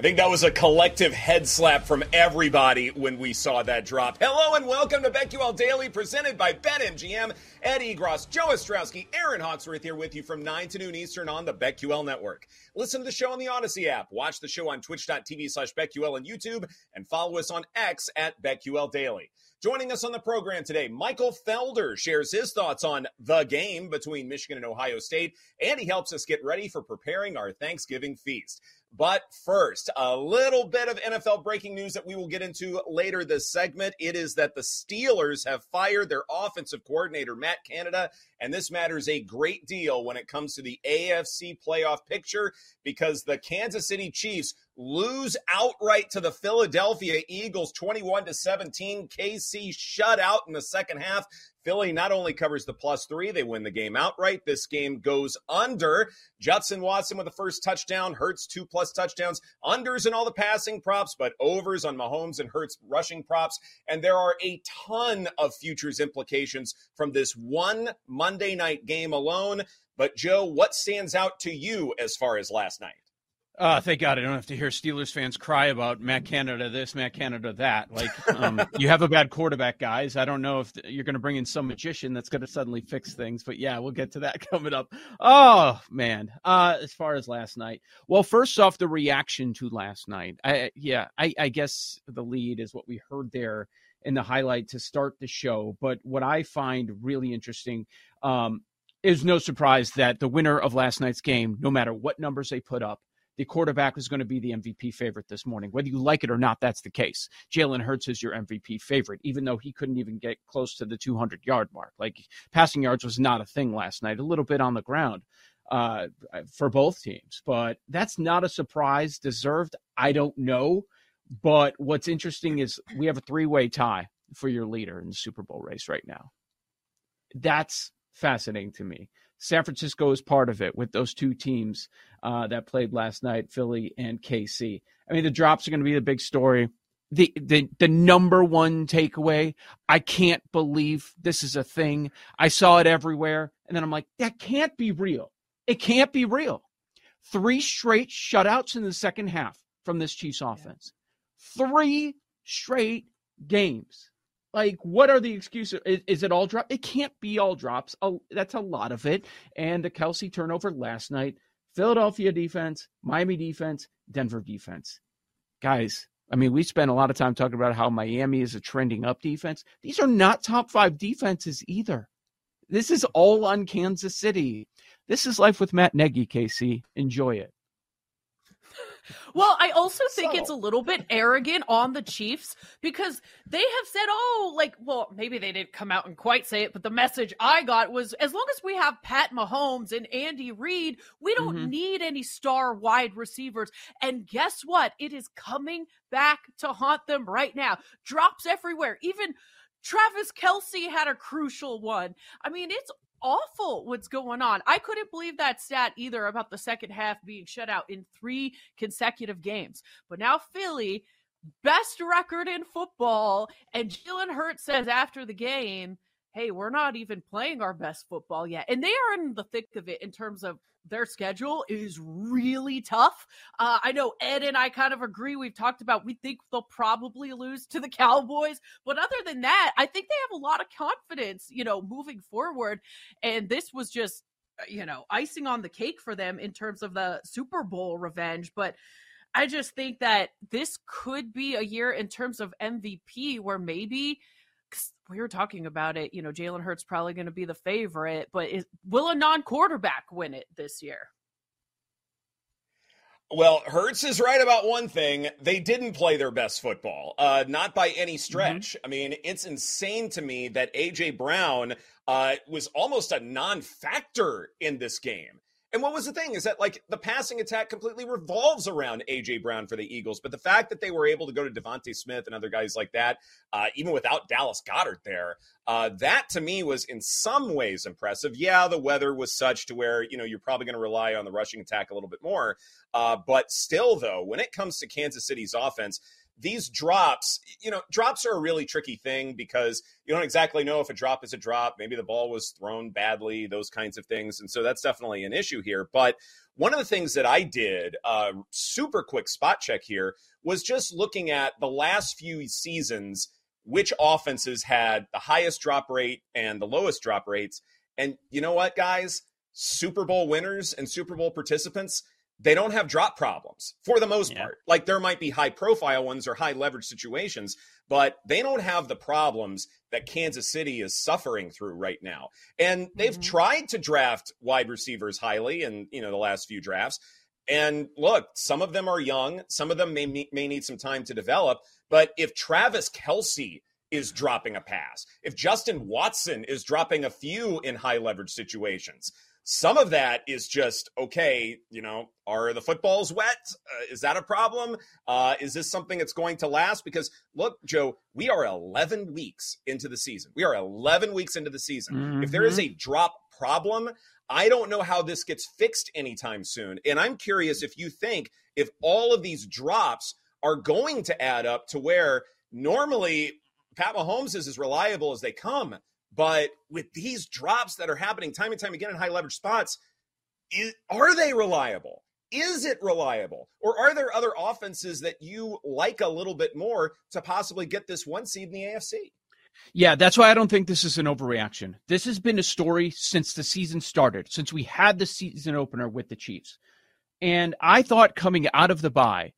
I think that was a collective head slap from everybody when we saw that drop. Hello and welcome to BetQL Daily, presented by BetMGM. Eddie Egros, Joe Ostrowski, Erin Hawksworth here with you from 9 to noon Eastern on the BetQL Network. Listen to the show on the Audacy app, watch the show on twitch.tv slash BetQL and YouTube, and follow us on X at BetQL Daily. Joining us on the program today, Michael Felder shares his thoughts on the game between Michigan and Ohio State, and he helps us get ready for preparing our Thanksgiving feast. But first, a little bit of NFL breaking news that we will get into later this segment. It is that the Steelers have fired their offensive coordinator, Matt Canada, and this matters a great deal when it comes to the AFC playoff picture because the Kansas City Chiefs lose outright to the Philadelphia Eagles 21 to 17. KC shut out in the second half. Philly not only covers the plus three, they win the game outright. This game goes under. Justin Watson with the first touchdown, Hurts two plus touchdowns, unders in all the passing props, but overs on Mahomes and Hurts rushing props. And there are a ton of futures implications from this one Monday night game alone. But Joe, what stands out to you as far as last night? Uh, thank God I don't have to hear Steelers fans cry about Matt Canada this, Matt Canada that. Like, um, you have a bad quarterback, guys. I don't know if you're going to bring in some magician that's going to suddenly fix things, but yeah, we'll get to that coming up. Oh man, uh, as far as last night, well, first off, the reaction to last night. I, yeah, I, I guess the lead is what we heard there in the highlight to start the show. But what I find really interesting. Um, is no surprise that the winner of last night's game, no matter what numbers they put up, the quarterback was going to be the MVP favorite this morning. Whether you like it or not, that's the case. Jalen Hurts is your MVP favorite, even though he couldn't even get close to the 200 yard mark. Like passing yards was not a thing last night, a little bit on the ground uh, for both teams. But that's not a surprise. Deserved, I don't know. But what's interesting is we have a three way tie for your leader in the Super Bowl race right now. That's fascinating to me. San Francisco is part of it with those two teams uh, that played last night, Philly and KC. I mean, the drops are going to be the big story. The, the the number one takeaway, I can't believe this is a thing. I saw it everywhere, and then I'm like, that can't be real. It can't be real. Three straight shutouts in the second half from this Chiefs offense. Three straight games. Like, what are the excuses? Is, is it all drop? It can't be all drops. Oh, that's a lot of it. And the Kelce turnover last night, Philadelphia defense, Miami defense, Denver defense. Guys, I mean, we spent a lot of time talking about how Miami is a trending up defense. These are not top five defenses either. This is all on Kansas City. This is life with Matt Nagy, KC. Enjoy it. Well, I also think so. it's a little bit arrogant on the Chiefs because they have said, oh, like, well, maybe they didn't come out and quite say it, but the message I got was as long as we have Pat Mahomes and Andy Reid, we don't mm-hmm. need any star wide receivers. And guess what? It is coming back to haunt them right now. Drops everywhere. Even Travis Kelce had a crucial one. I mean, it's awful what's going on. I couldn't believe that stat either about the second half being shut out in three consecutive games. But now Philly, best record in football, and Jalen Hurts says after the game, hey, we're not even playing our best football yet. And they are in the thick of it in terms of their schedule is really tough. Uh, I know Ed and I kind of agree. We've talked about we think they'll probably lose to the Cowboys, but other than that, I think they have a lot of confidence, you know, moving forward. And this was just you know, icing on the cake for them in terms of the Super Bowl revenge. But I just think that this could be a year in terms of MVP where maybe we were talking about it. You know, Jalen Hurts probably going to be the favorite, but is, will a non-quarterback win it this year? Well, Hurts is right about one thing. They didn't play their best football, uh, not by any mm-hmm. stretch. Mm-hmm. I mean, it's insane to me that A.J. Brown uh, was almost a non factor in this game. And what was the thing is that like the passing attack completely revolves around AJ Brown for the Eagles, but the fact that they were able to go to DeVonta Smith and other guys like that, uh, even without Dallas Goedert there, uh, that to me was in some ways impressive. Yeah, the weather was such to where you know you're probably going to rely on the rushing attack a little bit more, uh, but still though, when it comes to Kansas City's offense, these drops, you know, drops are a really tricky thing because you don't exactly know if a drop is a drop. Maybe the ball was thrown badly, those kinds of things. And so that's definitely an issue here. But one of the things that I did, uh, super quick spot check here, was just looking at the last few seasons, which offenses had the highest drop rate and the lowest drop rates. And you know what, guys? Super Bowl winners and Super Bowl participants, they don't have drop problems for the most yeah. part. Like there might be high profile ones or high leverage situations, but they don't have the problems that Kansas City is suffering through right now. And they've mm-hmm. tried to draft wide receivers highly in, you know, the last few drafts. And look, some of them are young, some of them may may need some time to develop, but if Travis Kelce is dropping a pass, if Justin Watson is dropping a few in high leverage situations, some of that is just okay. You know, are the footballs wet? Uh, is that a problem? Uh, is this something that's going to last? Because look, Joe, we are 11 weeks into the season. We are 11 weeks into the season. Mm-hmm. If there is mm-hmm. a drop problem, I don't know how this gets fixed anytime soon. And I'm curious if you think if all of these drops are going to add up to where normally Pat Mahomes is as reliable as they come. But with these drops that are happening time and time again in high leverage spots, is, are they reliable? Is it reliable? Or are there other offenses that you like a little bit more to possibly get this one seed in the AFC? Yeah, that's why I don't think this is an overreaction. This has been a story since the season started, since we had the season opener with the Chiefs. And I thought coming out of the bye,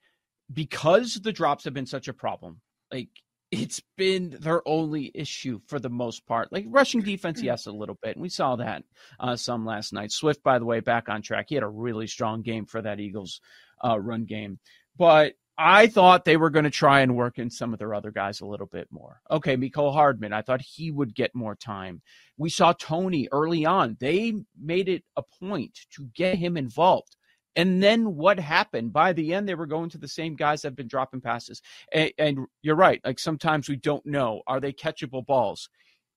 because the drops have been such a problem, like it's been their only issue for the most part. Like rushing defense, mm. yes, a little bit. And we saw that uh, some last night. Swift, by the way, back on track. He had a really strong game for that Eagles uh, run game. But I thought they were going to try and work in some of their other guys a little bit more. Okay, Mecole Hardman, I thought he would get more time. We saw Toney early on. They made it a point to get him involved. And then what happened? By the end, they were going to the same guys that have been dropping passes. And, and, you're right. Like sometimes we don't know. Are they catchable balls?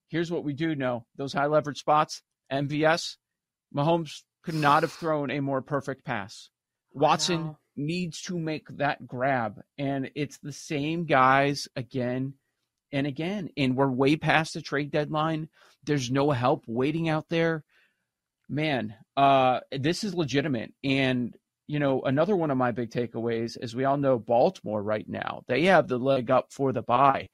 Here's what we do know those high leverage spots, MVS, Mahomes could not have thrown a more perfect pass. Watson wow. needs to make that grab. And it's the same guys again and again. And we're way past the trade deadline. There's no help waiting out there man, uh, this is legitimate. And, you know, another one of my big takeaways is we all know Baltimore right now, they have the leg up for the bye.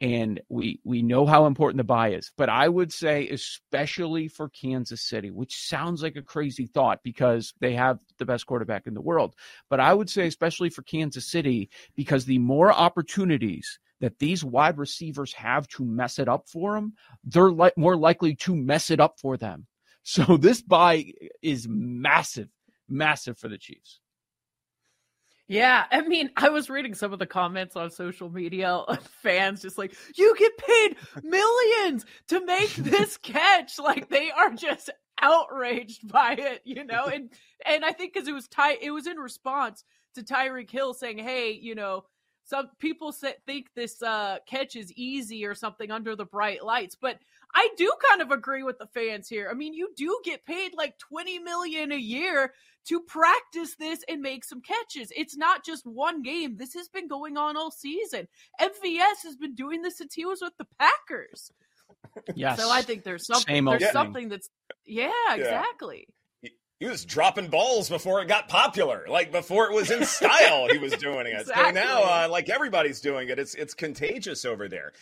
And we we know how important the bye is. But I would say, especially for Kansas City, which sounds like a crazy thought because they have the best quarterback in the world. But I would say, especially for Kansas City, because the more opportunities that these wide receivers have to mess it up for them, they're li- more likely to mess it up for them. So this bye is massive, massive for the Chiefs. Yeah, I mean, I was reading some of the comments on social media fans just like, you get paid millions to make this catch. Like they are just outraged by it, you know? And and I think because it was Ty it was in response to Tyreek Hill saying, Hey, you know, some people say, think this uh, catch is easy or something under the bright lights, but I do kind of agree with the fans here. I mean, you do get paid like 20 million a year to practice this and make some catches. It's not just one game. This has been going on all season. MVS has been doing this since he was with the Packers. Yes. So I think there's something there's something that's yeah, yeah, exactly. He was dropping balls before it got popular. Like before it was in style, he was doing it. exactly. now, uh, like everybody's doing it, it's it's contagious over there.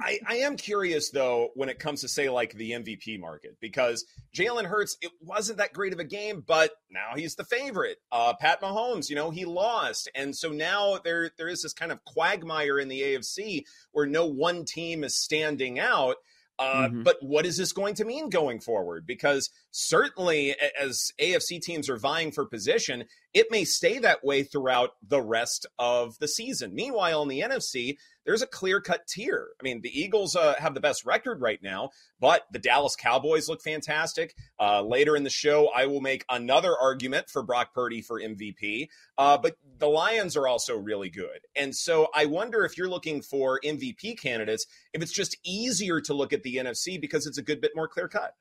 I, I am curious though when it comes to say like the MVP market because Jalen Hurts, it wasn't that great of a game, but now he's the favorite. Uh, Pat Mahomes, you know, he lost, and so now there there is this kind of quagmire in the AFC where no one team is standing out. Uh, mm-hmm. But what is this going to mean going forward? Because certainly, as AFC teams are vying for position, it may stay that way throughout the rest of the season. Meanwhile, in the NFC, there's a clear cut tier. I mean, the Eagles uh, have the best record right now, but the Dallas Cowboys look fantastic. Uh, later in the show, I will make another argument for Brock Purdy for MVP, uh, but the Lions are also really good. And so I wonder if you're looking for MVP candidates, if it's just easier to look at the NFC because it's a good bit more clear cut.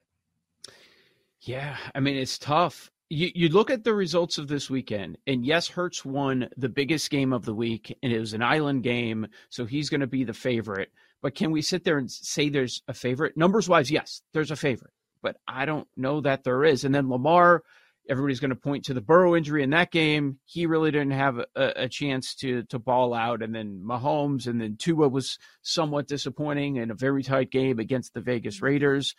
Yeah, I mean, it's tough you, you look at the results of this weekend, and yes, Hurts won the biggest game of the week, and it was an island game, so he's going to be the favorite. But can we sit there and say there's a favorite? Numbers wise, yes, there's a favorite, but I don't know that there is. And then Lamar, everybody's going to point to the Burrow injury in that game. He really didn't have a, a chance to to ball out. And then Mahomes, and then Tua was somewhat disappointing in a very tight game against the Vegas Raiders.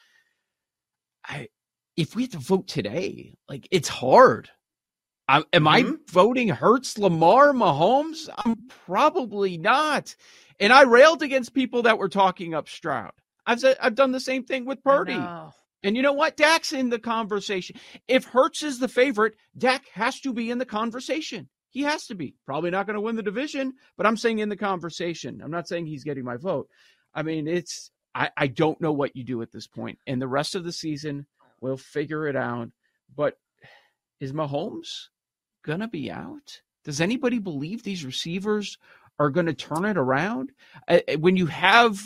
I if we have to vote today, like it's hard. I, am mm-hmm. I voting Hurts, Lamar, Mahomes? I'm probably not. And I railed against people that were talking up Stroud. I've said I've done the same thing with Purdy. And you know what? Dak's in the conversation. If Hurts is the favorite, Dak has to be in the conversation. He has to be. Probably not going to win the division, but I'm saying in the conversation. I'm not saying he's getting my vote. I mean, it's I, I don't know what you do at this point. And the rest of the season, We'll figure it out. But is Mahomes going to be out? Does anybody believe these receivers are going to turn it around? When you have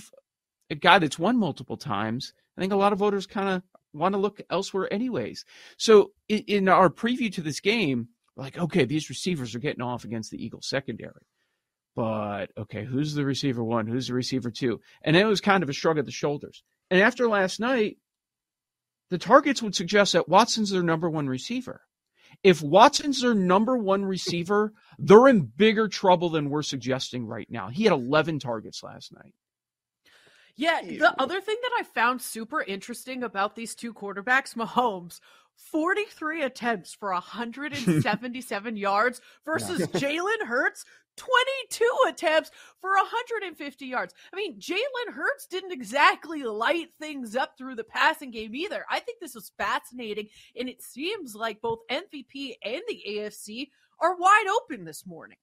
a guy that's won multiple times, I think a lot of voters kind of want to look elsewhere, anyways. So in our preview to this game, like, okay, these receivers are getting off against the Eagles secondary. But okay, who's the receiver one? Who's the receiver two? And it was kind of a shrug of the shoulders. And after last night, the targets would suggest that Watson's their number one receiver. If Watson's their number one receiver, they're in bigger trouble than we're suggesting right now. He had 11 targets last night. Yeah, the other thing that I found super interesting about these two quarterbacks, Mahomes, 43 attempts for 177 yards versus yeah. Jalen Hurts, 22 attempts for 150 yards. I mean, Jalen Hurts didn't exactly light things up through the passing game either. I think this was fascinating, and it seems like both MVP and the AFC are wide open this morning.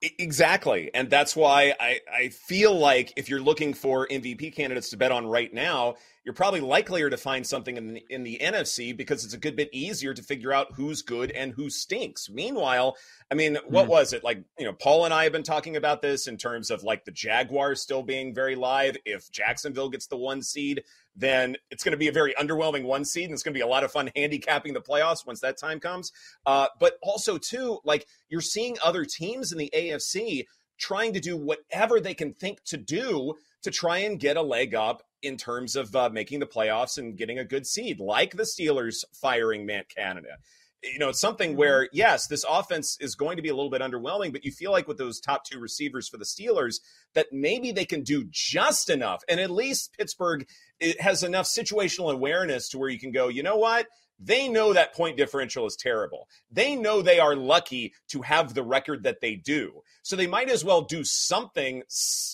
Exactly. And that's why I, I feel like if you're looking for MVP candidates to bet on right now, you're probably likelier to find something in the, in the NFC because it's a good bit easier to figure out who's good and who stinks. Meanwhile, I mean, what mm. was it? Like, you know, Paul and I have been talking about this in terms of like the Jaguars still being very live. If Jacksonville gets the one seed, then it's going to be a very underwhelming one seed and it's going to be a lot of fun handicapping the playoffs once that time comes. Uh, but also, too, like you're seeing other teams in the AFC trying to do whatever they can think to do to try and get a leg up in terms of uh, making the playoffs and getting a good seed, like the Steelers firing Matt Canada. You know, it's something mm-hmm. where, yes, this offense is going to be a little bit underwhelming, but you feel like with those top two receivers for the Steelers that maybe they can do just enough. And at least Pittsburgh has enough situational awareness to where you can go, you know what? They know that point differential is terrible. They know they are lucky to have the record that they do. So they might as well do something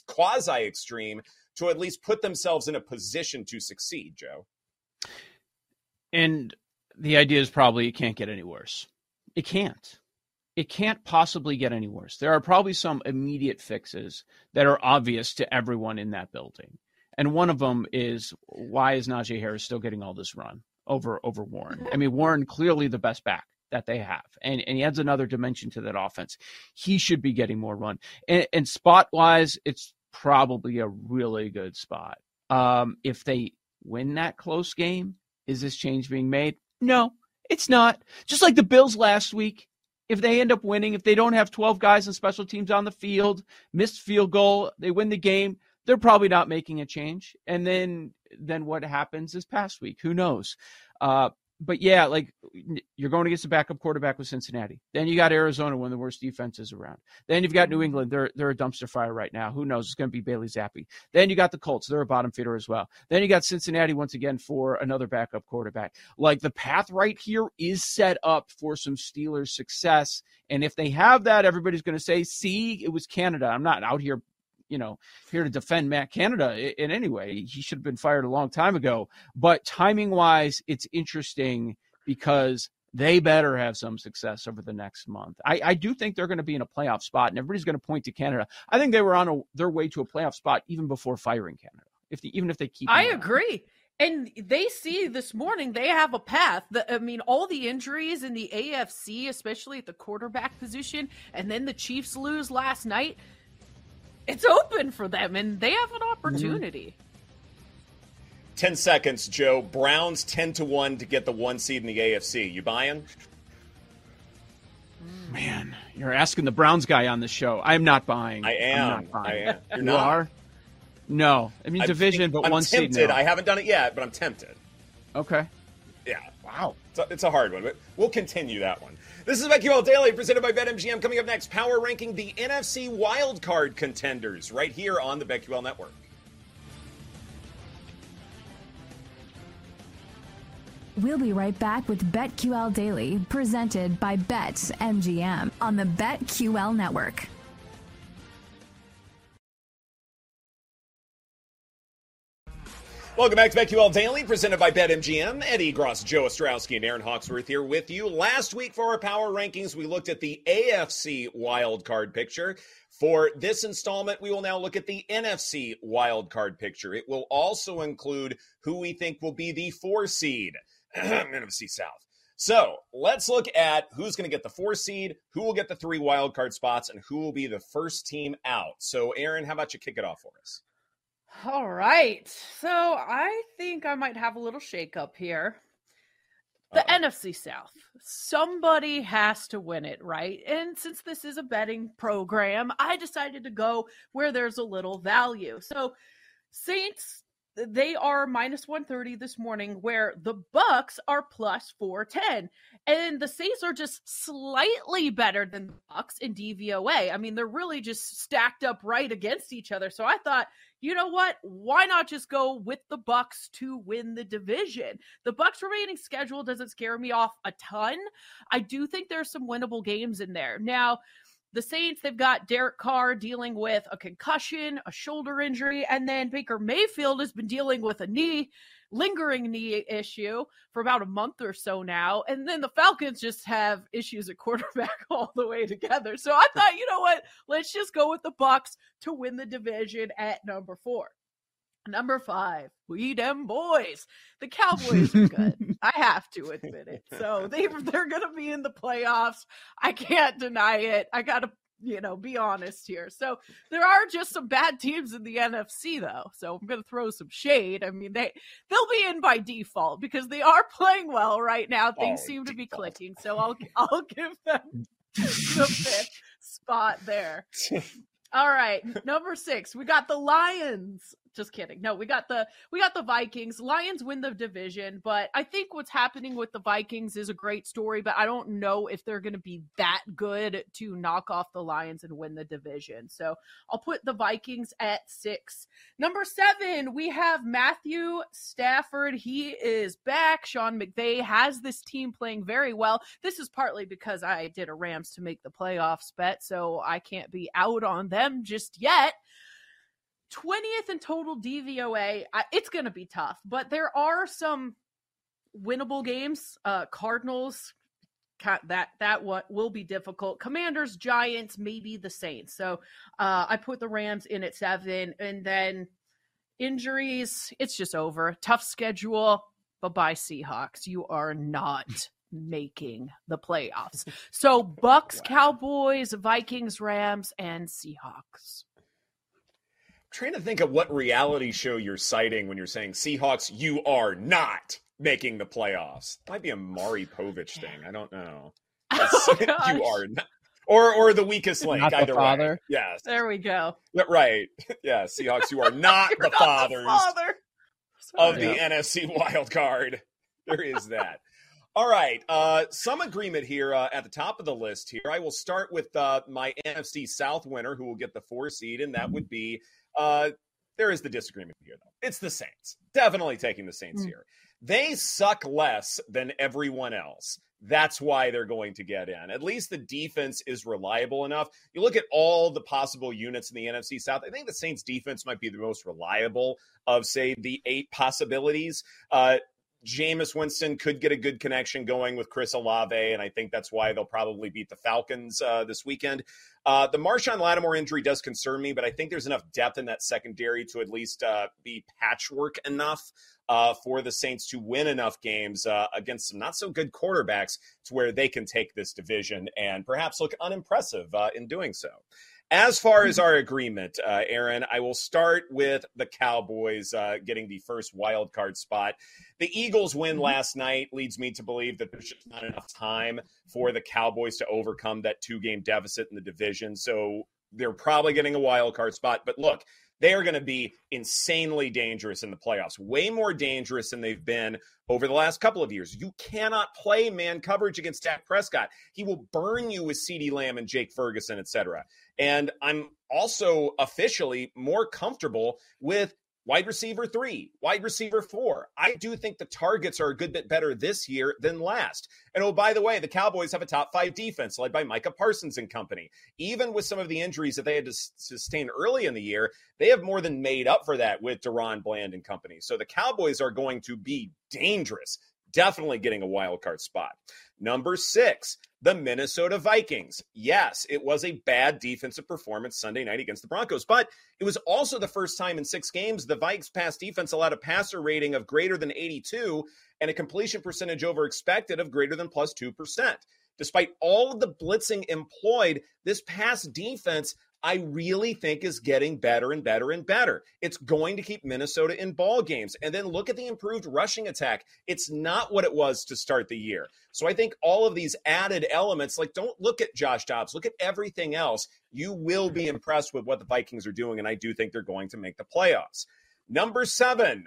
quasi extreme to at least put themselves in a position to succeed, Joe. And the idea is probably it can't get any worse. It can't. It can't possibly get any worse. There are probably some immediate fixes that are obvious to everyone in that building. And one of them is why is Najee Harris still getting all this run over over Warren? I mean, Warren clearly the best back that they have, and and he adds another dimension to that offense. He should be getting more run. And, and spot wise, it's probably a really good spot. Um, if they win that close game, is this change being made? No, it's not. Just like the Bills last week. If they end up winning, if they don't have 12 guys and special teams on the field, missed field goal, they win the game, they're probably not making a change. And then then what happens is past week? Who knows? Uh, but yeah, like you're going against a backup quarterback with Cincinnati. Then you got Arizona, one of the worst defenses around. Then you've got New mm-hmm. England. They're they're a dumpster fire right now. Who knows? It's going to be Bailey Zappe. Then you got the Colts. They're a bottom feeder as well. Then you got Cincinnati once again for another backup quarterback. Like the path right here is set up for some Steelers success. And if they have that, everybody's going to say, "See, it was Canada." I'm not out here you know, here to defend Matt Canada in any way. He should have been fired a long time ago. But timing wise, it's interesting because they better have some success over the next month. I, I do think they're going to be in a playoff spot, and everybody's going to point to Canada. I think they were on a, their way to a playoff spot even before firing Canada. If the, even if they keep, I agree. And they see this morning they have a path. I mean, all the injuries in the AFC, especially at the quarterback position, and then the Chiefs lose last night it's open for them and they have an opportunity. Mm-hmm. 10 seconds, Joe. Browns 10 to 1 to get the one seed in the AFC. You buying? Man, you're asking the Browns guy on the show. I'm not buying. I am. Not Buying. I am. You're you not? are? No. I mean, division, but I'm one tempted. seed. No. I haven't done it yet, but I'm tempted. Okay. Yeah. Wow. It's a, it's a hard one, but we'll continue that one. This is BetQL Daily presented by BetMGM. Coming up next, power ranking the NFC wildcard contenders right here on the BetQL Network. We'll be right back with BetQL Daily, presented by BetMGM on the BetQL Network. Welcome back to BetQL Daily, presented by BetMGM. Eddie Egros, Joe Ostrowski, and Erin Hawksworth here with you. Last week for our power rankings, we looked at the AFC wildcard picture. For this installment, we will now look at the NFC wildcard picture. It will also include who we think will be the four seed NFC South. So let's look at who's going to get the four seed, who will get the three wildcard spots, and who will be the first team out. So, Erin, how about you kick it off for us? All right. So I think I might have a little shakeup here. The Uh-oh. NFC South. Somebody has to win it, right? And since this is a betting program, I decided to go where there's a little value. So Saints they are minus 130 this morning where the bucks are plus 410 and the saints are just slightly better than the bucks in dvoa i mean they're really just stacked up right against each other so i thought you know what? Why not just go with the bucks to win the division? The bucks remaining schedule doesn't scare me off a ton. I do think there's some winnable games in there. Now the Saints, they've got Derek Carr dealing with a concussion, a shoulder injury, and then Baker Mayfield has been dealing with a knee, lingering knee issue for about a month or so now. And then the Falcons just have issues at quarterback all the way together. So I thought, you know what? Let's just go with the Bucks to win the division at number four. Number five, we them boys. The Cowboys are good. I have to admit it. So they they're gonna be in the playoffs. I can't deny it. I gotta you know be honest here. So there are just some bad teams in the NFC though. So I'm gonna throw some shade. I mean they they'll be in by default because they are playing well right now. Things oh, seem to be clicking. So I'll I'll give them the fifth spot there. All right, number six, we got the Lions just kidding. No, we got the we got the Vikings. Lions win the division, but I think what's happening with the Vikings is a great story, but I don't know if they're going to be that good to knock off the Lions and win the division. So, I'll put the Vikings at 6. Number 7, we have Matthew Stafford. He is back. Sean McVay has this team playing very well. This is partly because I did a Rams to make the playoffs bet, so I can't be out on them just yet. 20th in total DVOA. I, it's going to be tough, but there are some winnable games. Uh, Cardinals, that that what will be difficult. Commanders, Giants, maybe the Saints. So uh, I put the Rams in at seven, and then injuries. It's just over. Tough schedule. Bye bye, Seahawks. You are not making the playoffs. So Bucks, wow. Cowboys, Vikings, Rams, and Seahawks trying to think of what reality show you're citing when you're saying Seahawks, you are not making the playoffs. Might be a Maury Povich thing. I don't know. Oh, you are not. Or, or the weakest link. Not either. Way. Yes. There we go. Right. Yeah. Seahawks, you are not the not fathers the father. of the NFC wild card. There is that. All right. Uh, some agreement here uh, at the top of the list here. I will start with uh, my NFC South winner who will get the four seed, and that would be uh, there is the disagreement here, though. It's the Saints. Definitely taking the Saints mm. here. They suck less than everyone else. That's why they're going to get in. At least the defense is reliable enough. You look at all the possible units in the NFC South. I think the Saints defense might be the most reliable of, say, the eight possibilities. Uh, Jameis Winston could get a good connection going with Chris Olave, and I think that's why they'll probably beat the Falcons uh, this weekend. Uh, the Marshon Lattimore injury does concern me, but I think there's enough depth in that secondary to at least uh, be patchwork enough uh, for the Saints to win enough games uh, against some not so good quarterbacks to where they can take this division and perhaps look unimpressive uh, in doing so. As far as our agreement, uh, Erin, I will start with the Cowboys uh, getting the first wild card spot. The Eagles win mm-hmm. last night leads me to believe that there's just not enough time for the Cowboys to overcome that two game deficit in the division. So they're probably getting a wild card spot. But look, they are going to be insanely dangerous in the playoffs, way more dangerous than they've been over the last couple of years. You cannot play man coverage against Dak Prescott. He will burn you with CeeDee Lamb and Jake Ferguson, et cetera. And I'm also officially more comfortable with wide receiver three, wide receiver four. I do think the targets are a good bit better this year than last. And oh, by the way, the Cowboys have a top five defense led by Micah Parsons and company. Even with some of the injuries that they had to sustain early in the year, they have more than made up for that with DaRon Bland and company. So the Cowboys are going to be dangerous, definitely getting a wild card spot. Number six, the Minnesota Vikings. Yes, it was a bad defensive performance Sunday night against the Broncos, but it was also the first time in six games the Vikes pass defense allowed a passer rating of greater than 82 and a completion percentage over expected of greater than plus 2%. Despite all of the blitzing employed, this pass defense I really think is getting better and better and better. It's going to keep Minnesota in ball games. And then look at the improved rushing attack. It's not what it was to start the year. So I think all of these added elements, like don't look at Josh Dobbs, look at everything else. You will be impressed with what the Vikings are doing. And I do think they're going to make the playoffs. Number seven,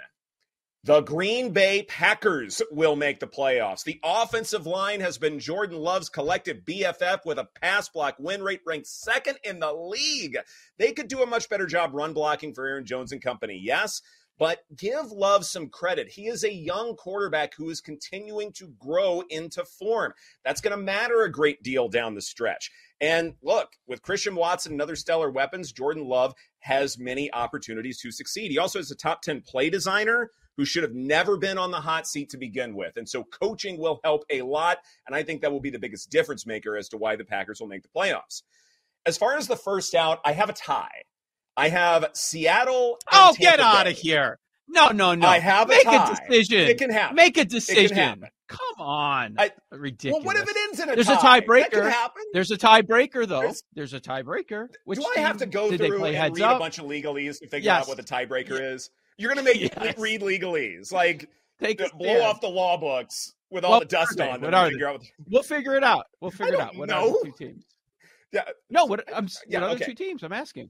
the Green Bay Packers will make the playoffs. The offensive line has been Jordan Love's collective BFF with a pass block win rate ranked second in the league. They could do a much better job run blocking for Aaron Jones and company, yes, but give Love some credit. He is a young quarterback who is continuing to grow into form. That's going to matter a great deal down the stretch. And look, with Christian Watson and other stellar weapons, Jordan Love has many opportunities to succeed. He also is a top 10 play designer who should have never been on the hot seat to begin with. And so coaching will help a lot. And I think that will be the biggest difference maker as to why the Packers will make the playoffs. As far as the first out, I have a tie. I have Seattle. Oh, get out of here. No, no, no. I have Make a, a decision. It can happen. Make a decision. Come on. I, Ridiculous. Well, what if it ends in a There's tie? a tiebreaker. happen. There's a tiebreaker, though. There's, There's a tiebreaker. Which do I have to go through and read up? a bunch of legalese to figure yes. out what the tiebreaker is? You're going to make yes. read legalese. Like, Take blow off the law books with all the dust on them. What figure out We'll figure it out. We'll figure it out. What know. are the two teams? Yeah. No, what I'm yeah, what are okay. the two teams? I'm asking.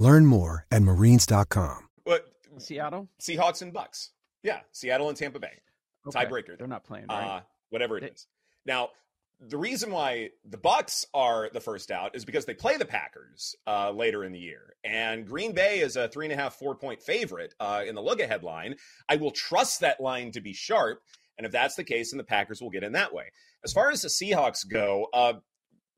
Learn more at marines.com. What? Seattle? Seahawks and Bucks. Yeah, Seattle and Tampa Bay. Okay. Tiebreaker. They're not playing, right? Uh, whatever it They- is. Now, the reason why the Bucks are the first out is because they play the Packers uh, later in the year, and Green Bay is a three and a half, four point favorite uh, in the look ahead line. I will trust that line to be sharp. And if that's the case, then the Packers will get in that way. As far as the Seahawks go, uh,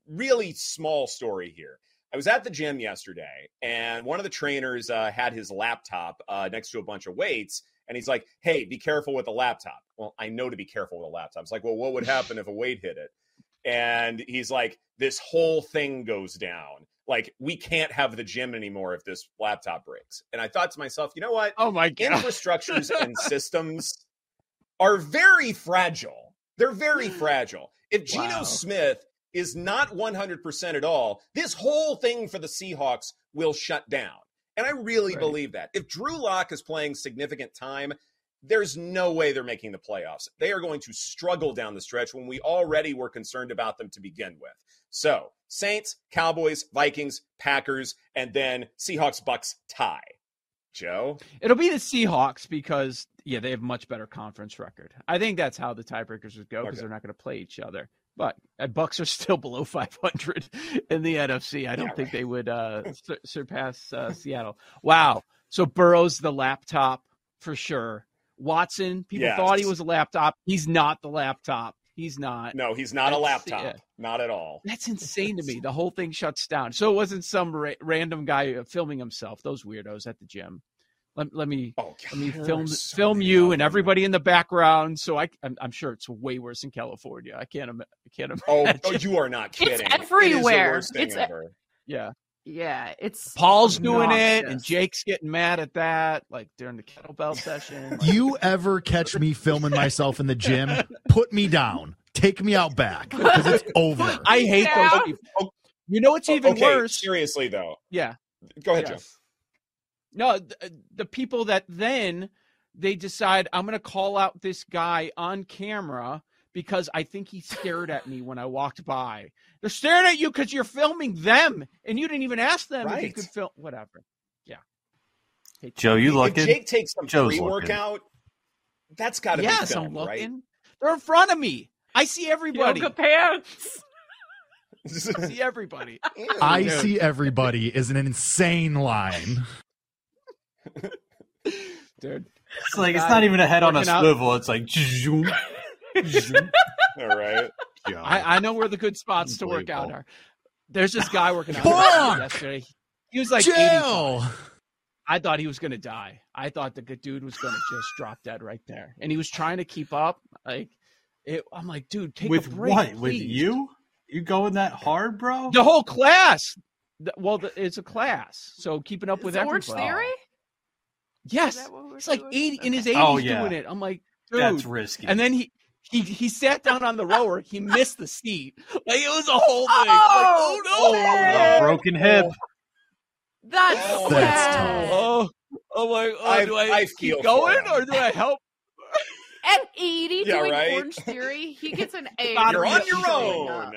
really small story here. I was at the gym yesterday, and one of the trainers uh, had his laptop uh, next to a bunch of weights, and he's like, "Hey, be careful with the laptop." Well, I know to be careful with a laptop. It's like, well, what would happen if a weight hit it? And he's like, "This whole thing goes down. Like, we can't have the gym anymore if this laptop breaks." And I thought to myself, you know what? Oh my god. Infrastructures and systems are very fragile. They're very fragile. If Geno Wow. Smith is not 100% at all, this whole thing for the Seahawks will shut down. And I really Right. believe that. If Drew Lock is playing significant time, there's no way they're making the playoffs. They are going to struggle down the stretch when we already were concerned about them to begin with. So, Saints, Cowboys, Vikings, Packers, and then Seahawks, Bucks tie. Joe? It'll be the Seahawks because yeah, they have much better conference record. I think that's how the tiebreakers would go because Okay. they're not going to play each other. But uh, Bucks are still below 500 in the NFC. I don't Yeah, think they would uh, sur- surpass uh, Seattle. Wow. So Burrow's the laptop for sure. Watson, people Yes. thought he was a laptop. He's not the laptop. He's not. No, he's not a laptop. yeah. Not at all. That's insane to me. The whole thing shuts down. So it wasn't some ra- random guy filming himself. Those weirdos at the gym. Let, let me Oh, let me film so film you of and everybody in the background. So I I'm, I'm sure it's way worse in California. I can't ima- I can't Oh, imagine. oh, you are not kidding. It is the everywhere. worst thing It's a- yeah. Yeah, it's Paul's doing it, and. Jake's getting mad at that, like during the kettlebell session. You ever catch me filming myself in the gym? Put me down. Take me out back because it's over. I hate Yeah. those people. Oh, you know what's oh, even okay, worse? seriously though. Yeah. Go ahead, Joe. Yes. No, the, uh, the people that then they decide I'm going to call out this guy on camera because I think he stared at me when I walked by. They're staring at you because you're filming them, and you didn't even ask them if you could film. Whatever. Yeah. Hate Joe, you If looking? Jake takes some Joe's pre-workout, that's got to yes, be I'm filmed, looking. right? They're in front of me. I see everybody. yoga pants. I see everybody. I Dude. see everybody is an insane line. Dude. It's like it's not even a head on a Working out. swivel. It's like zoom, zoom. All right. I, I know where the good spots to work out are. There's this guy working out Bonk! yesterday. He was like 85. Jail. I thought he was going to die. I thought the good dude was going to just drop dead right there, and he was trying to keep up. Like, it, I'm like, dude, take With a break. what? With please. you? You going that hard, bro? The whole class. Well, the, it's a class, so keeping up with Is Orange. Theory? Yes, Is that what we're it's like doing? 80 in his 80s Oh, yeah. doing it. I'm like, dude. That's risky. and then he. He, he sat down on the rower. He missed the seat. Like it was a whole thing. Oh, like, oh, oh no! Oh, man. a broken hip. That's Oh, That's sad. Oh, oh my! Oh, I- do I, I feel keep going or do I help? At 80 Yeah, doing right? Orange Theory, he gets an A. You're on your own.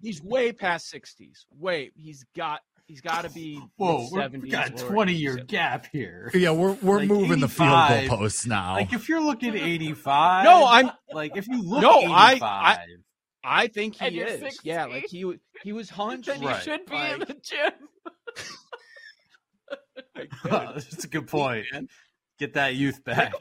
He's way past sixties. Wait, he's got he's got to be Whoa, we're- got a twenty year gap here. Yeah, we're we're Like moving the field goal posts now. Like if you're looking eighty five. No, I'm- like if you look No, I- eighty five. I- I think he is. 60? Yeah, like he he was hunched. Then you Right. should be in the gym. Like, oh, That's a good point. Get that youth back.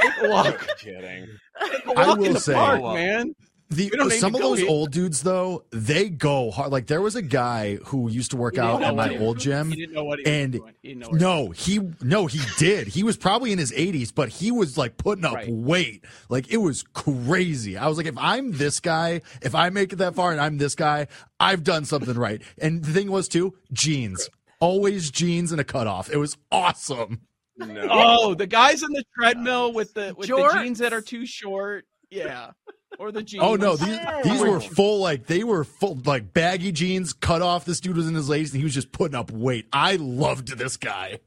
Take a walk. You're kidding. Take a I walk will in the say- park, man. The, We don't need some of those here. old dudes though, they go hard. Like there was a guy who used to work out at my what he was old gym. He didn't know what he and was doing. He didn't know what No, he no, he did. He was probably in his 80s, but he was like putting up Right. weight. Like it was crazy. I was like, if I'm this guy, if I make it that far and I'm this guy, I've done something right. And the thing was too, jeans. Always jeans and a cutoff. It was awesome. No. Oh, the guys on the treadmill with the with the jeans that are too short. Yeah. Or the jeans. Oh no, these these were full like they were full like baggy jeans, cut off. This dude was in his ladies and he was just putting up weight. I loved this guy.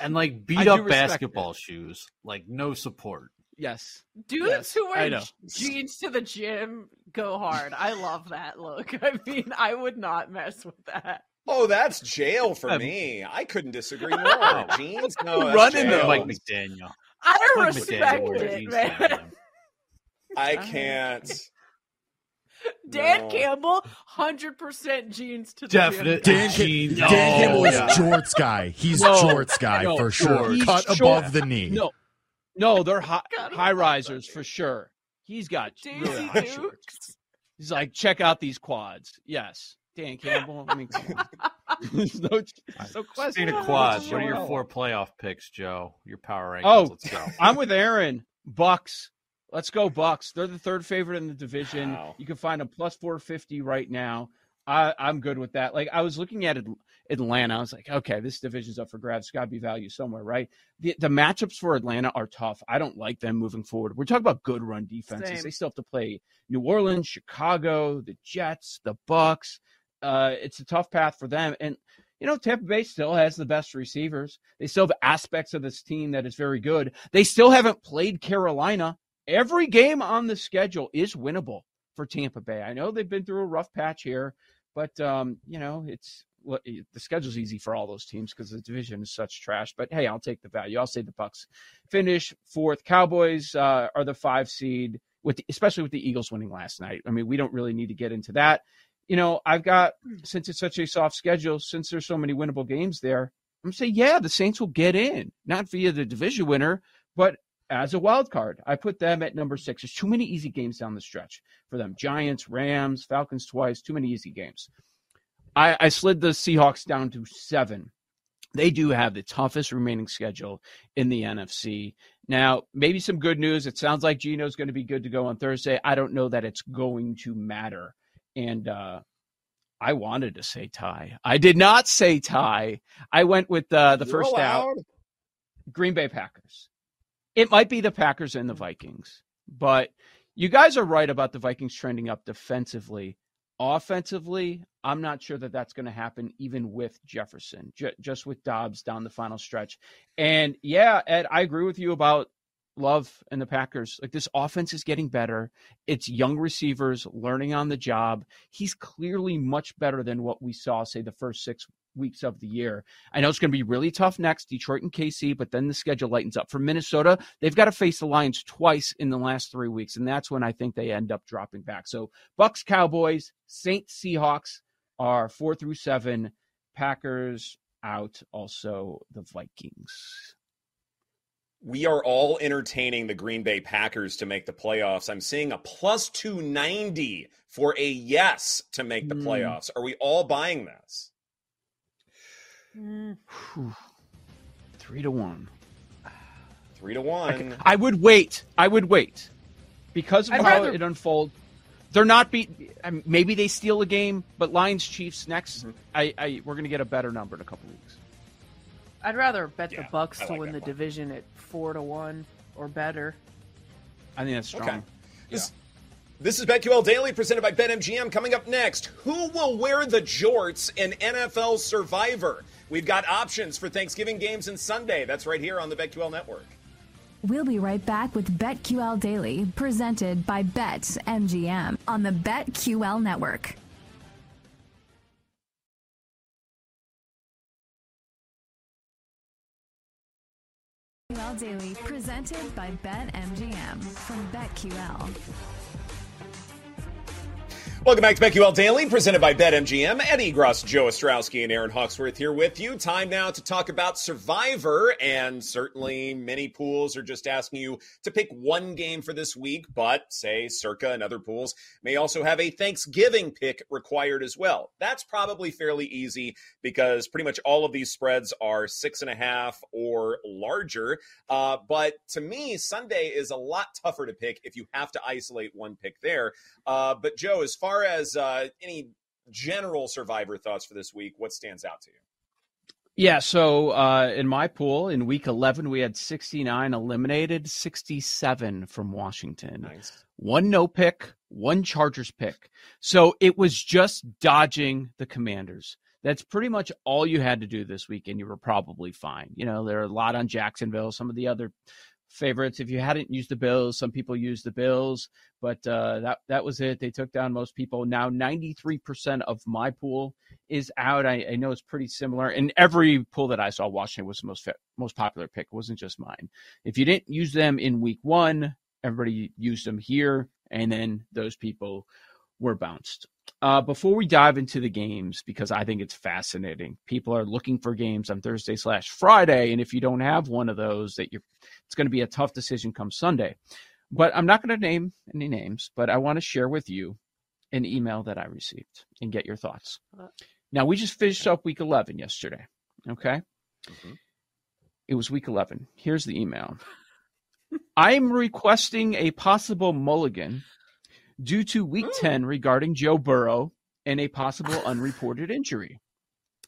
and like beat do up respect basketball shoes. Like no support. Yes. Dudes Yes, who wear jeans to the gym go hard. I love that look. I mean, I would not mess with that. Oh, that's jail for Um, me. I couldn't disagree more. Jeans? No, that's Running jail. them. Mike McDaniel. I Mike respect McDaniel it, jeans to the man. Gym. I can't. Dan No. Campbell, hundred percent jeans to the Definite gym. Dan, Ca- jeans. Dan Oh, Campbell is yeah. jorts guy. He's No, jorts guy no, for sure. he's Cut short. above the knee. No. No, they're high, high risers for sure. He's got really Daisy high shorts. Dukes. He's like, check out these quads. Yes, Dan Campbell. I mean, come on. There's no, no question. Speaking of quads, what are your four playoff picks, Joe? Your power rankings. Oh, Let's go. I'm with Erin. Bucks. Let's go Bucks. They're the third favorite in the division. Wow. You can find them plus 450 right now. I, I'm good with that. Like I was looking at At- Atlanta, I was like, okay, this division's up for grabs. Got to be value somewhere, right? The the matchups for Atlanta are tough. I don't like them moving forward. We're talking about good run defenses. Same. They still have to play New Orleans, Chicago, the Jets, the Bucks. Uh, it's a tough path for them, and you know, Tampa Bay still has the best receivers. They still have aspects of this team that is very good. They still haven't played Carolina. Every game on the schedule is winnable for Tampa Bay. I know they've been through a rough patch here, but um, you know, it's the schedule's easy for all those teams because the division is such trash. But hey, I'll take the value. I'll say the Bucs finish fourth. Cowboys uh, are the five seed with the, especially with the Eagles winning last night. I mean, we don't really need to get into that. You know, I've got since it's such a soft schedule, since there's so many winnable games there, I'm gonna say yeah, the Saints will get in, not via the division winner, but as a wild card. I put them at number six. There's too many easy games down the stretch for them. Giants, Rams, Falcons twice, too many easy games. I, I slid the Seahawks down to seven. They do have the toughest remaining schedule in the NFC. Now, maybe some good news. It sounds like Geno's going to be good to go on Thursday. I don't know that it's going to matter. And uh, I wanted to say tie. I did not say tie. I went with uh, the You're first out. Green Bay Packers. It might be the Packers and the Vikings, but you guys are right about the Vikings trending up defensively. Offensively, I'm not sure that that's going to happen even with Jefferson, ju- just with Dobbs down the final stretch. And yeah, Ed, I agree with you about Love and the Packers. Like this offense is getting better. It's young receivers learning on the job. He's clearly much better than what we saw, say, the first six weeks of the year. I know it's going to be really tough next, Detroit and KC, but then the schedule lightens up. For Minnesota, they've got to face the Lions twice in the last three weeks, and that's when I think they end up dropping back. So Bucs, Cowboys, Saints, Seahawks are four through seven. Packers out. Also the Vikings. We are all entertaining the Green Bay Packers to make the playoffs. I'm seeing a plus 290 for a yes to make the Hmm. playoffs. Are we all buying this? Mm, Whew. Three to one. Three to I, one. could- I would wait. I would wait because of I'd how rather- it unfolds. They're not beat. I mean, maybe they steal a game, but Lions Chiefs next. Mm-hmm. I, I we're gonna get a better number in a couple weeks. I'd rather bet Yeah, the Bucs I to like win the one. division at four to one or better. I think that's strong. Okay. This, this is BetQL Daily presented by BetMGM. Coming up next, who will wear the jorts in NFL Survivor? We've got options for Thanksgiving games and Sunday. That's right here on the BetQL Network. We'll be right back with BetQL Daily, presented by BetMGM on the BetQL network. BetQL Daily, presented by BetMGM from BetQL. Welcome back to BetQL Daily, presented by BetMGM. Eddie Egros, Joe Ostrowski, and Erin Hawksworth here with you. Time now to talk about Survivor, and certainly many pools are just asking you to pick one game for this week, but say Circa and other pools may also have a Thanksgiving pick required as well. That's probably fairly easy because pretty much all of these spreads are six and a half or larger. Uh, but to me, Sunday is a lot tougher to pick if you have to isolate one pick there. Uh, but Joe, as far as uh, any general survivor thoughts for this week, what stands out to you? Yeah. So uh, in my pool in week eleven, we had sixty nine eliminated, sixty seven from Washington. Nice. one no pick, one Chargers pick. So it was just dodging the commanders. That's pretty much all you had to do this week, and you were probably fine. You know, there are a lot on Jacksonville, some of the other favorites. If you hadn't used the Bills, some people used the Bills, but uh, that that was it. They took down most people. Now, ninety three percent of my pool is out. I, I know it's pretty similar. And every pool that I saw, Washington was the most most popular pick. It wasn't just mine. If you didn't use them in week one, everybody used them here, and then those people were bounced. Uh, before we dive into the games, because I think it's fascinating, people are looking for games on Thursday slash Friday, and if you don't have one of those, that you're, it's going to be a tough decision come Sunday. But I'm not going to name any names, but I want to share with you an email that I received and get your thoughts. Now we just finished up week 11 yesterday. Okay. Mhm. It was week 11. Here's the email. I'm requesting a possible mulligan due to week mm. 10 regarding Joe Burrow and a possible unreported injury.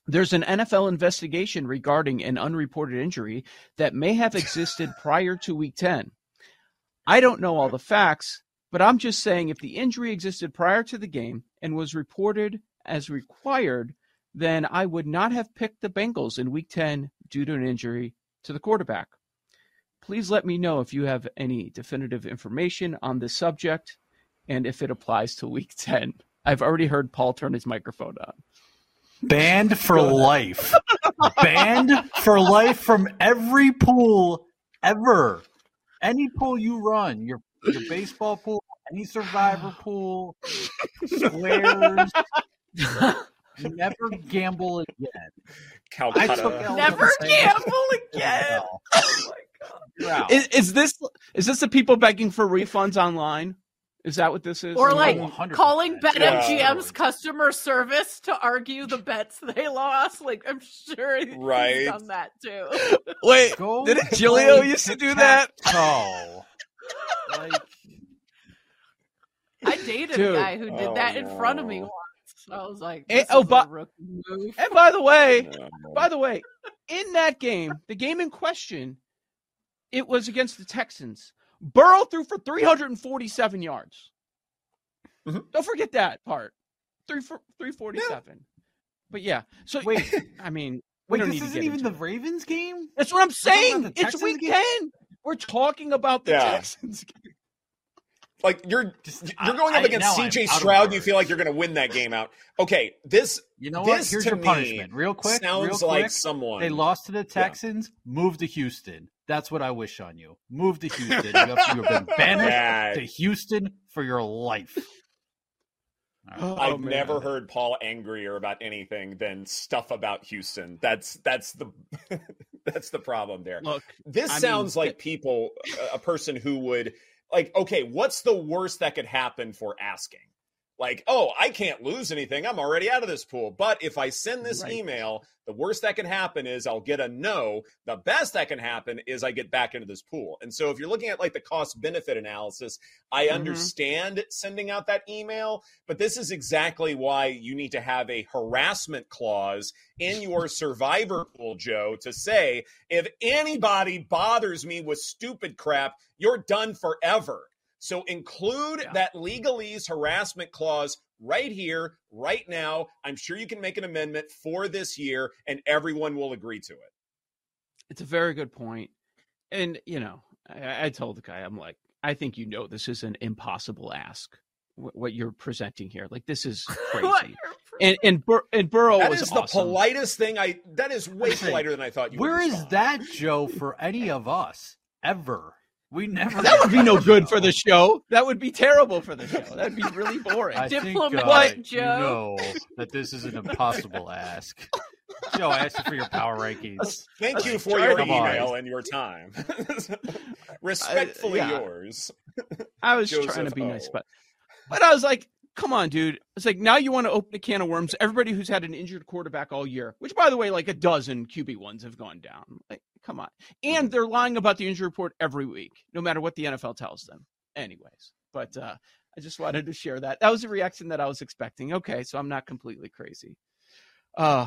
There's an NFL investigation regarding an unreported injury that may have existed prior to week 10. I don't know all the facts, but I'm just saying if the injury existed prior to the game and was reported as required, then I would not have picked the Bengals in week 10 due to an injury to the quarterback. Please let me know if you have any definitive information on this subject and if it applies to week 10. I've already heard Paul turn his microphone on. Banned for life. Banned for life from every pool ever. Any pool you run, your your baseball pool, any survivor pool, squares. Never gamble again. I Calcutta. Never on the same- gamble again. Oh my god. Is, is this is this the people begging for refunds online? Is that what this is? Or like 100%. calling Yeah. BetMGM's customer service to argue the bets they lost. Like I'm sure he's Right. done that too. wait, Go didn't play Gilio used to do that? tic-tac-toe. Like I dated Dude. a guy who did Oh, that in front of me no. once. I was like, Eh, this oh, is a but- And by the way, No. by the way, in that game, the game in question, it was against the Texans. Burrow threw for 347 yards. Mhm. Don't forget that part. Three for 347. But yeah, so Wait. I mean, Wait, this isn't even the it. Ravens game? That's what I'm saying. It's Texans week game? 10. We're talking about the Yeah. Texans game. Like you're Just- you're going I- up I- against I'm CJ out of Stroud and you feel like you're going to win that game out. Okay, this You know what? This Here's to your me punishment. Real quick. sounds real like someone They lost to the Texans. Move to Houston. That's what I wish on you. Move to Houston. You have, you have been banished Yeah. to Houston for your life. All right. Oh, I've Oh, man. never heard Paul angrier about anything than stuff about Houston. That's that's the that's the problem there. Look, This I mean, sounds like it- people a person who would like okay, what's the worst that could happen for asking? Like, oh, I can't lose anything. I'm already out of this pool. But if I send this Right. email, the worst that can happen is I'll get a no. The best that can happen is I get back into this pool. And so if you're looking at like the cost benefit analysis, I Mhm. understand sending out that email, but this is exactly why you need to have a harassment clause in your survivor pool, Joe, to say if anybody bothers me with stupid crap, you're done forever. So include Yeah. that legalese harassment clause right here, right now. I'm sure you can make an amendment for this year and everyone will agree to it. It's a very good point. And, you know, I, I told the guy, I'm like, I think you know this is an impossible ask, what you're presenting here. Like, this is crazy. and and, Bur- and Burrow That was is the awesome. politest thing I that is way Listen, politer than I thought you Where would is that, Joe, for any of us ever? We never. That would be no good for the show. That would be terrible for the show. That'd be really boring. I think, uh, Joe. You know that this is an impossible ask. Joe, I asked you for your power rankings. Thank you for your email and your time. Respectfully yeah. yours. I was Joseph trying to be nice, but but I was like, come on, dude. It's like now you want to open a can of worms. Everybody who's had an injured quarterback all year, which by the way, like a dozen QB ones have gone down. Like, come on. And they're lying about the injury report every week, no matter what the NFL tells them. Anyways, but uh I just wanted to share that. That was a reaction that I was expecting. Okay, so I'm not completely crazy. Uh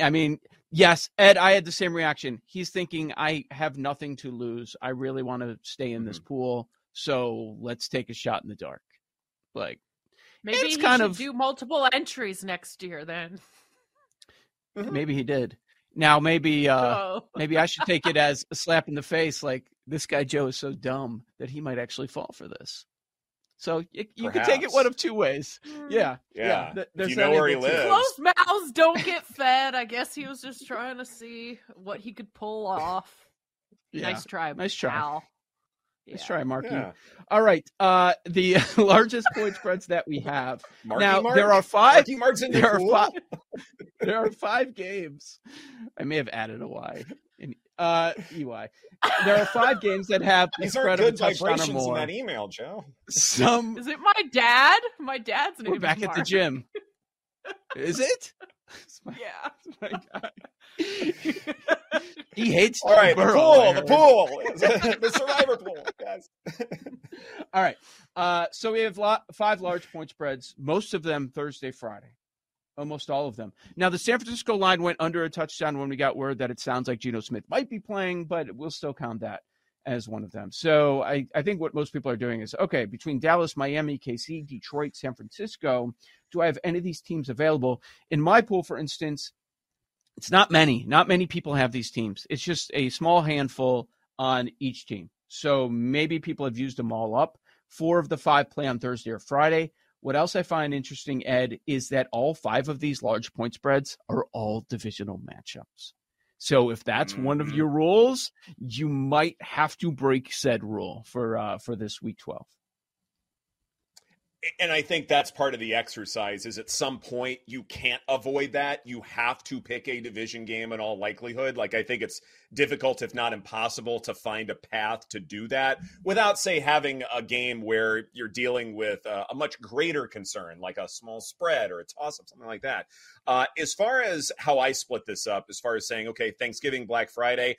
I mean, yes, Ed, I had the same reaction. He's thinking I have nothing to lose. I really want to stay in this pool. So let's take a shot in the dark. Like Maybe It's he kind should of- do multiple entries next year then. maybe he did. Now maybe uh oh. maybe I should take it as a slap in the face like this guy Joe is so dumb that he might actually fall for this. So you, you can take it one of two ways. Yeah. Yeah. th- If there's you know where he angle, too. lives. Closed mouths don't get fed. I guess he was just trying to see what he could pull off. Yeah. Nice try. Nice try. pal. Let's Yeah. try Marky. Yeah. All right. Uh, the largest point spreads that we have Marky now. Mark? There are five. Marky Mark's in there are pool? five. There are five games. I may have added a Y in uh, EY. There are five games that have the These spread aren't of a good touchdown or vibrations in that email, Joe. Some Is it my dad? My dad's name. we're is back at the gym. Is it? It's my- Yeah. My he hates All right, the Burrow, I pool, the pool, the survivor pool, guys. All right. Uh, so we have lot, five large point spreads, most of them Thursday, Friday. Almost all of them. Now, the San Francisco line went under a touchdown when we got word that it sounds like Geno Smith might be playing, but we'll still count that as one of them. So I, I think what most people are doing is okay, between Dallas, Miami, KC, Detroit, San Francisco, do I have any of these teams available? In my pool, for instance, it's not many. Not many people have these teams. It's just a small handful on each team. So maybe people have used them all up. Four of the five play on Thursday or Friday. What else I find interesting, Ed, is that all five of these large point spreads are all divisional matchups. So if that's one of Mhm. your rules, you might have to break said rule for uh, for this week twelve. And I think that's part of the exercise is at some point you can't avoid that. You have to pick a division game in all likelihood. Like I think it's difficult, if not impossible, to find a path to do that without, say, having a game where you're dealing with uh, a much greater concern, like a small spread or a toss up, something like that. Uh, as far as how I split this up, as far as saying, okay, Thanksgiving, Black Friday,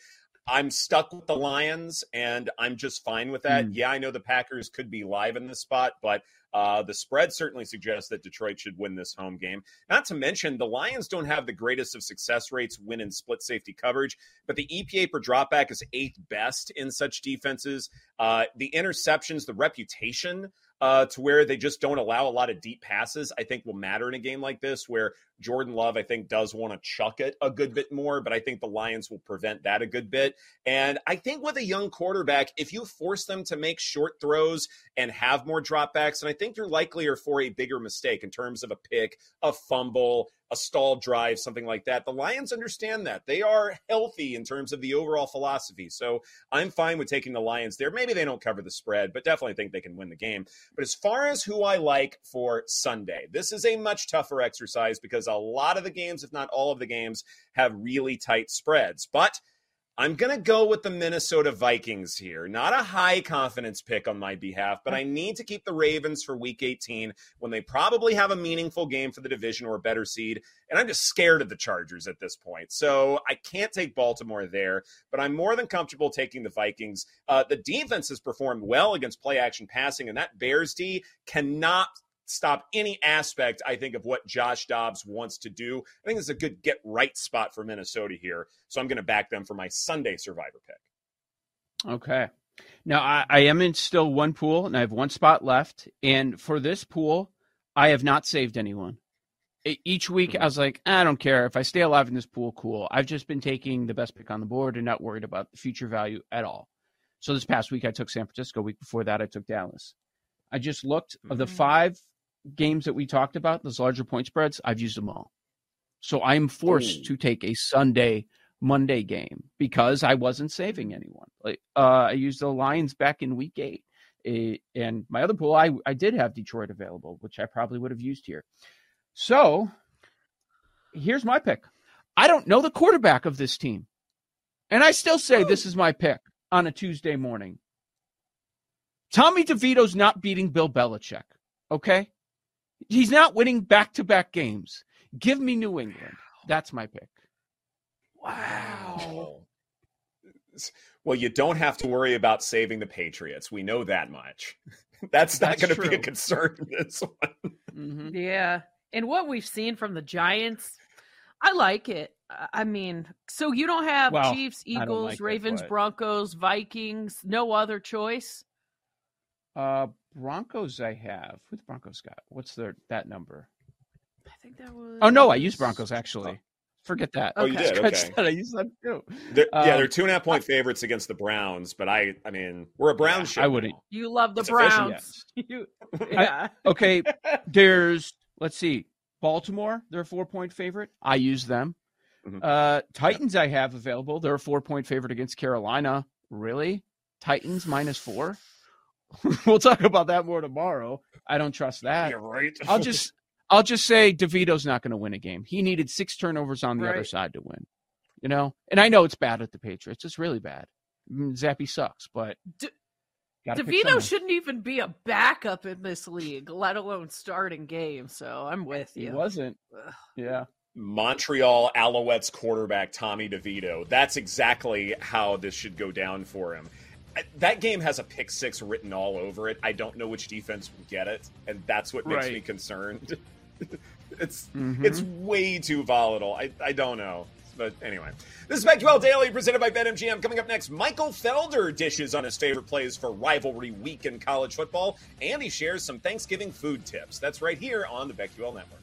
I'm stuck with the Lions and I'm just fine with that. Mm. Yeah, I know the Packers could be live in this spot, but uh, the spread certainly suggests that Detroit should win this home game. Not to mention, the Lions don't have the greatest of success rates when in split safety coverage, but the EPA per dropback is eighth best in such defenses. Uh, the interceptions, the reputation uh, to where they just don't allow a lot of deep passes, I think will matter in a game like this, where Jordan Love, I think, does want to chuck it a good bit more, but I think the Lions will prevent that a good bit. And I think with a young quarterback, if you force them to make short throws and have more dropbacks, and I think you're likelier for a bigger mistake in terms of a pick, a fumble, a stall drive, something like that. The Lions understand that. They are healthy in terms of the overall philosophy. So I'm fine with taking the Lions there. Maybe they don't cover the spread, but definitely think they can win the game. But as far as who I like for Sunday, this is a much tougher exercise because a lot of the games, if not all of the games, have really tight spreads. But I'm going to go with the Minnesota Vikings here. Not a high confidence pick on my behalf, but I need to keep the Ravens for week 18 when they probably have a meaningful game for the division or a better seed. And I'm just scared of the Chargers at this point. So I can't take Baltimore there, but I'm more than comfortable taking the Vikings. Uh, the defense has performed well against play action passing, and that Bears D cannot stop any aspect, I think, of what Josh Dobbs wants to do. I think it's a good get right spot for Minnesota here. So I'm going to back them for my Sunday survivor pick. Okay. Now I, I am in still one pool and I have one spot left. And for this pool, I have not saved anyone. Each week hmm. I was like, I don't care. If I stay alive in this pool, cool. I've just been taking the best pick on the board and not worried about the future value at all. So this past week I took San Francisco. Week before that I took Dallas. I just looked of the hmm. five games that we talked about, those larger point spreads, I've used them all. So I am forced Ooh. to take a Sunday Monday game because I wasn't saving anyone. Like uh, I used the Lions back in week eight, Eh, and my other pool I I did have Detroit available, which I probably would have used here. So here's my pick. I don't know the quarterback of this team, and I still say this is my pick on a Tuesday morning. Tommy DeVito's not beating Bill Belichick. Okay, he's not winning back to back games. Give me New England. That's my pick. Wow. Well, you don't have to worry about saving the Patriots. We know that much. That's not going to be a concern in this one. Mm-hmm. Yeah. And what we've seen from the Giants, I like it. I- I mean, so you don't have Well, Chiefs, Eagles, like it, Ravens, but- Broncos, Vikings, no other choice. Uh, Broncos. I have. Who the Broncos got? What's their that number? I think that was. Oh no, I used Broncos actually. Forget that. Oh, you did? Scratch Okay. that. I used that too. They're, yeah, Um, they're two and a half point favorites against the Browns, but I, I mean, we're a Browns show. I wouldn't- You love the It's official. Browns. You, yeah. Okay, there's let's see, Baltimore. They're a four point favorite. I use them. Mhm. Uh, Titans. I have available. They're a four point favorite against Carolina. Really? Titans minus four. we'll talk about that more tomorrow. I don't trust that. You're right. I'll just I'll just say DeVito's not going to win a game. He needed six turnovers on the Right. other side to win. You know, and I know it's bad at the Patriots. It's really bad. Mm, Zappe sucks, but D- DeVito shouldn't even be a backup in this league, let alone starting game. So I'm with He you. wasn't. Ugh. Yeah. Montreal Alouettes quarterback Tommy DeVito. That's exactly how this should go down for him. That game has a pick six written all over it. I don't know which defense will get it, and that's what makes Right. me concerned. it's Mhm. it's way too volatile. I, I don't know. But anyway, this is BetQL Daily presented by BetMGM. Coming up next, Michael Felder dishes on his favorite plays for rivalry week in college football, and he shares some Thanksgiving food tips. That's right here on the BetQL Network.